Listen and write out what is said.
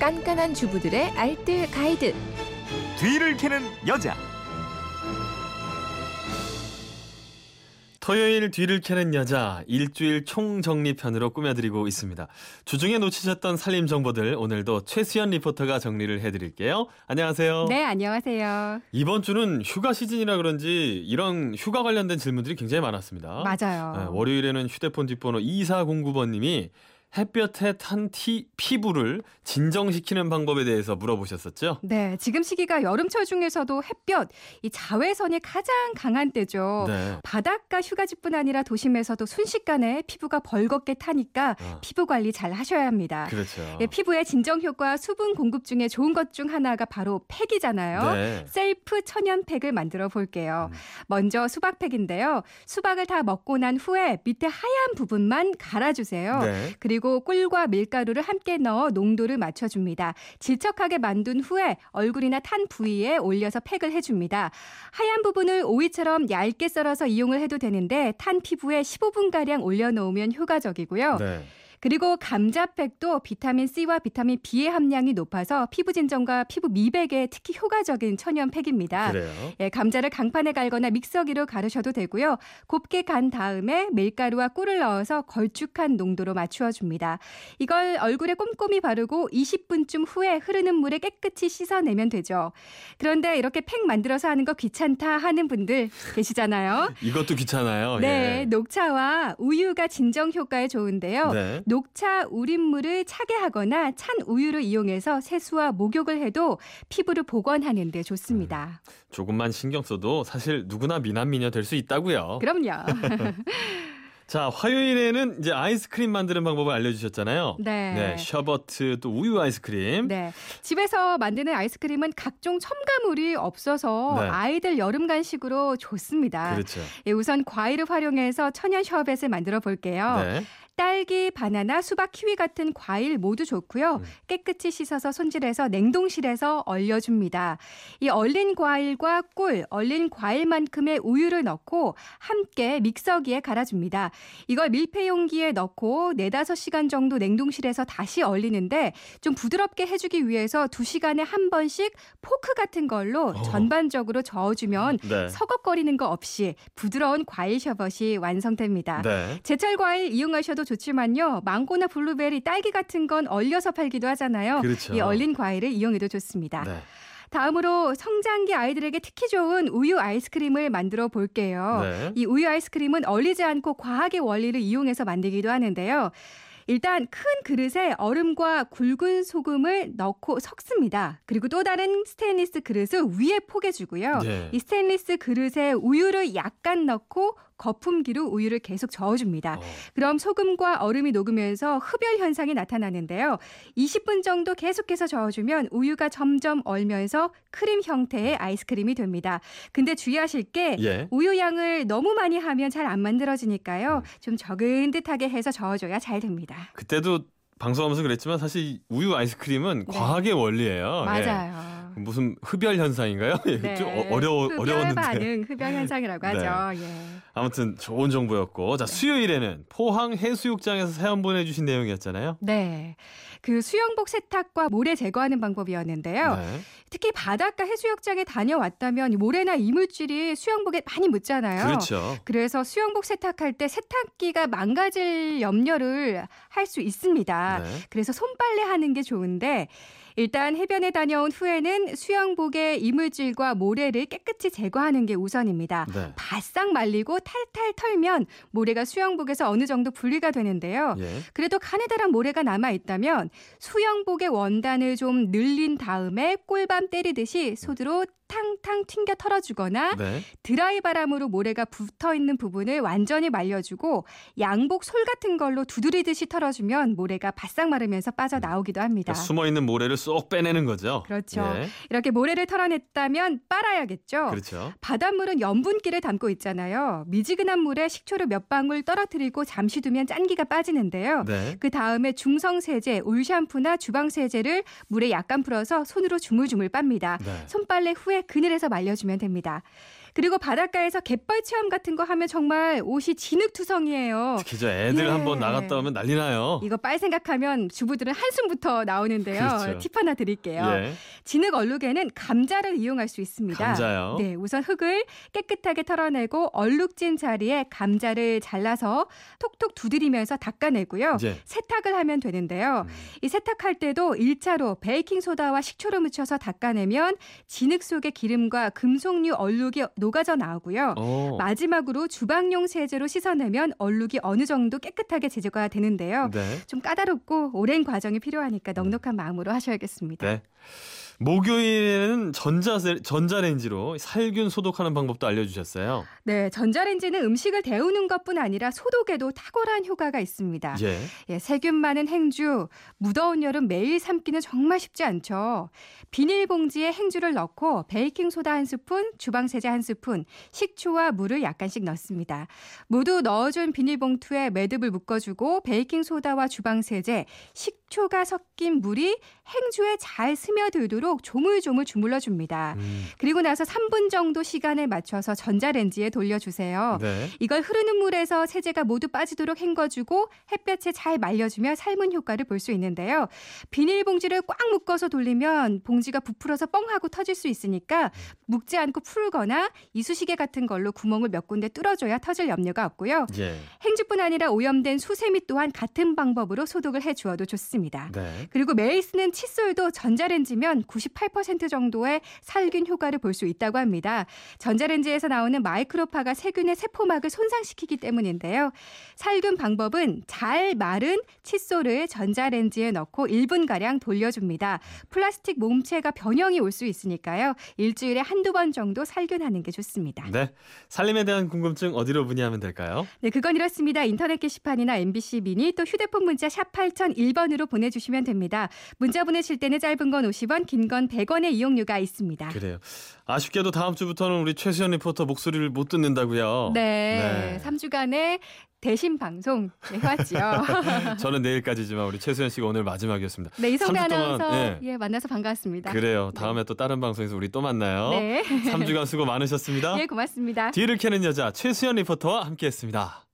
깐깐한 주부들의 알뜰 가이드. 뒤를 캐는 여자. 토요일 뒤를 캐는 여자 일주일 총정리편으로 꾸며드리고 있습니다. 주중에 놓치셨던 살림 정보들 오늘도 최수연 리포터가 정리를 해드릴게요. 안녕하세요. 네, 안녕하세요. 이번 주는 휴가 시즌이라 그런지 이런 휴가 관련된 질문들이 굉장히 많았습니다. 맞아요. 네, 월요일에는 휴대폰 뒷번호 2409번님이 햇볕에 탄 티, 피부를 진정시키는 방법에 대해서 물어보셨었죠? 네, 지금 시기가 여름철 중에서도 햇볕, 이 자외선이 가장 강한 때죠. 네. 바닷가 휴가지뿐 아니라 도심에서도 순식간에 피부가 벌겋게 타니까 아. 피부 관리 잘 하셔야 합니다. 그렇죠. 예, 피부의 진정 효과, 수분 공급 중에 좋은 것 중 하나가 바로 팩이잖아요. 네. 셀프 천연 팩을 만들어 볼게요. 음. 먼저 수박 팩인데요. 수박을 다 먹고 난 후에 밑에 하얀 부분만 갈아주세요. 네. 그리고 꿀과 밀가루를 함께 넣어 농도를 맞춰줍니다. 질척하게 만든 후에 얼굴이나 탄 부위에 올려서 팩을 해줍니다. 하얀 부분을 오이처럼 얇게 썰어서 이용을 해도 되는데 탄 피부에 15분가량 올려놓으면 효과적이고요. 네. 그리고 감자팩도 비타민 C와 비타민 B의 함량이 높아서 피부 진정과 피부 미백에 특히 효과적인 천연 팩입니다. 그래요. 예, 감자를 강판에 갈거나 믹서기로 가르셔도 되고요. 곱게 간 다음에 밀가루와 꿀을 넣어서 걸쭉한 농도로 맞추어 줍니다. 이걸 얼굴에 꼼꼼히 바르고 20분쯤 후에 흐르는 물에 깨끗이 씻어내면 되죠. 그런데 이렇게 팩 만들어서 하는 거 귀찮다 하는 분들 계시잖아요. 이것도 귀찮아요. 네, 예. 녹차와 우유가 진정 효과에 좋은데요. 네. 녹차 우린물을 차게 하거나 찬 우유를 이용해서 세수와 목욕을 해도 피부를 복원하는 데 좋습니다. 조금만 신경 써도 사실 누구나 미남 미녀 될 수 있다고요. 그럼요. 자, 화요일에는 이제 아이스크림 만드는 방법을 알려주셨잖아요. 네. 네, 셔버트 또 우유 아이스크림. 네. 집에서 만드는 아이스크림은 각종 첨가물이 없어서 네. 아이들 여름 간식으로 좋습니다. 그렇죠. 예, 우선 과일을 활용해서 천연 셔벳을 만들어 볼게요. 네. 딸기, 바나나, 수박, 키위 같은 과일 모두 좋고요. 음. 깨끗이 씻어서 손질해서 냉동실에서 얼려줍니다. 이 얼린 과일과 꿀, 얼린 과일만큼의 우유를 넣고 함께 믹서기에 갈아줍니다. 이걸 밀폐 용기에 넣고 4, 5시간 정도 냉동실에서 다시 얼리는데 좀 부드럽게 해주기 위해서 2시간에 한 번씩 포크 같은 걸로 어. 전반적으로 저어주면 네. 서걱거리는 거 없이 부드러운 과일 셔벗이 완성됩니다. 네. 제철 과일 이용하셔도 좋지만요. 망고나 블루베리, 딸기 같은 건 얼려서 팔기도 하잖아요. 그렇죠. 이 얼린 과일을 이용해도 좋습니다. 네. 다음으로 성장기 아이들에게 특히 좋은 우유 아이스크림을 만들어 볼게요. 네. 이 우유 아이스크림은 얼리지 않고 과학의 원리를 이용해서 만들기도 하는데요. 일단 큰 그릇에 얼음과 굵은 소금을 넣고 섞습니다. 그리고 또 다른 스테인리스 그릇을 위에 포개주고요. 네. 이 스테인리스 그릇에 우유를 약간 넣고 거품기로 우유를 계속 저어줍니다. 어. 그럼 소금과 얼음이 녹으면서 흡열 현상이 나타나는데요. 20분 정도 계속해서 저어주면 우유가 점점 얼면서 크림 형태의 아이스크림이 됩니다. 근데 주의하실 게 예. 우유 양을 너무 많이 하면 잘안 음. 만들어지니까요. 좀 적은 듯하게 해서 저어줘야 잘 됩니다. 그때도 방송하면서 그랬지만 사실 우유 아이스크림은 과학의 원리예요. 예. 네. 맞아요. 무슨 흡열 현상인가요? 예, 좀 어, 어려워 흡열 어려웠는데. 반응, 흡열 현상이라고 네. 하죠. 예. 아무튼 좋은 정보였고 자 수요일에는 포항 해수욕장에서 사연 보내주신 내용이었잖아요. 네. 그 수영복 세탁과 모래 제거하는 방법이었는데요. 네. 특히 바닷가 해수욕장에 다녀왔다면 모래나 이물질이 수영복에 많이 묻잖아요. 그렇죠. 그래서 수영복 세탁할 때 세탁기가 망가질 염려를 할 수 있습니다. 네. 그래서 손빨래 하는 게 좋은데 일단 해변에 다녀온 후에는 수영복의 이물질과 모래를 깨끗이 제거하는 게 우선입니다. 네. 바싹 말리고 탈탈 털면 모래가 수영복에서 어느 정도 분리가 되는데요. 예. 그래도 가느다란 모래가 남아 있다면 수영복의 원단을 좀 늘린 다음에 꿀밤 때리듯이 손으로 탕탕 튕겨 털어주거나 네. 드라이 바람으로 모래가 붙어 있는 부분을 완전히 말려주고 양복 솔 같은 걸로 두드리듯이 털어주면 모래가 바싹 마르면서 빠져나오기도 합니다. 그러니까 숨어 있는 모래를 쏙 빼내는 거죠. 그렇죠. 예. 이렇게 모래를 털어냈다면 빨아야겠죠. 그렇죠. 바닷물은 염분기를 담고 있잖아요. 미지근한 물에 식초를 몇 방울 떨어뜨리고 잠시 두면 짠기가 빠지는데요. 네. 그 다음에 중성 세제, 올 샴푸나 주방 세제를 물에 약간 풀어서 손으로 주물주물 빱니다. 네. 손빨래 후에 그늘에서 말려주면 됩니다. 그리고 바닷가에서 갯벌 체험 같은 거 하면 정말 옷이 진흙투성이에요. 특히 저 애들 예. 한번 나갔다 오면 난리 나요. 이거 빨 생각하면 주부들은 한숨부터 나오는데요. 그렇죠. 팁 하나 드릴게요. 예. 진흙 얼룩에는 감자를 이용할 수 있습니다. 감자요? 네, 우선 흙을 깨끗하게 털어내고 얼룩진 자리에 감자를 잘라서 톡톡 두드리면서 닦아내고요. 이제 세탁을 하면 되는데요. 음. 이 세탁할 때도 1차로 베이킹 소다와 식초를 묻혀서 닦아내면 진흙 속의 기름과 금속류 얼룩이 녹아져 나오고요. 어. 마지막으로 주방용 세제로 씻어내면 얼룩이 어느 정도 깨끗하게 제거가 되는데요. 네. 좀 까다롭고 오랜 과정이 필요하니까 넉넉한 마음으로 하셔야겠습니다. 네. 목요일에는 전자 전자레인지로 살균 소독하는 방법도 알려주셨어요. 네, 전자레인지는 음식을 데우는 것뿐 아니라 소독에도 탁월한 효과가 있습니다. 예. 예, 세균 많은 행주, 무더운 여름 매일 삶기는 정말 쉽지 않죠. 비닐봉지에 행주를 넣고 베이킹 소다 한 스푼, 주방 세제 한 스푼, 식초와 물을 약간씩 넣습니다. 모두 넣어준 비닐봉투에 매듭을 묶어주고 베이킹 소다와 주방 세제, 식 초가 섞인 물이 행주에 잘 스며들도록 조물조물 주물러 줍니다. 음. 그리고 나서 3분 정도 시간을 맞춰서 전자레인지에 돌려주세요. 네. 이걸 흐르는 물에서 세제가 모두 빠지도록 헹궈주고 햇볕에 잘 말려주면 삶은 효과를 볼 수 있는데요. 비닐봉지를 꽉 묶어서 돌리면 봉지가 부풀어서 뻥하고 터질 수 있으니까 묶지 않고 풀거나 이쑤시개 같은 걸로 구멍을 몇 군데 뚫어줘야 터질 염려가 없고요. 예. 행주뿐 아니라 오염된 수세미 또한 같은 방법으로 소독을 해주어도 좋습니다. 네. 그리고 매일 쓰는 칫솔도 전자레인지면 98% 정도의 살균 효과를 볼 수 있다고 합니다. 전자레인지에서 나오는 마이크로파가 세균의 세포막을 손상시키기 때문인데요. 살균 방법은 잘 마른 칫솔을 전자레인지에 넣고 1분가량 돌려줍니다. 플라스틱 몸체가 변형이 올 수 있으니까요. 일주일에 한두 번 정도 살균하는 게 좋습니다. 네. 살림에 대한 궁금증 어디로 문의하면 될까요? 네, 그건 이렇습니다. 인터넷 게시판이나 MBC 미니 또 휴대폰 문자 샵 8001번으로 보내주시면 됩니다. 문자 보내실 때는 짧은 건 50원, 긴 건 100원의 이용료가 있습니다. 그래요. 아쉽게도 다음 주부터는 우리 최수연 리포터 목소리를 못 듣는다고요. 네, 3주간의 대신 방송 네, 해왔지요. 저는 내일까지지만 우리 최수연 씨가 오늘 마지막이었습니다. 네, 이성배 아나운서 예. 예, 만나서 반갑습니다. 그래요. 다음에 또 다른 방송에서 우리 또 만나요. 네, 3주간 수고 많으셨습니다. 예, 고맙습니다. 뒤를 캐는 여자 최수연 리포터와 함께했습니다.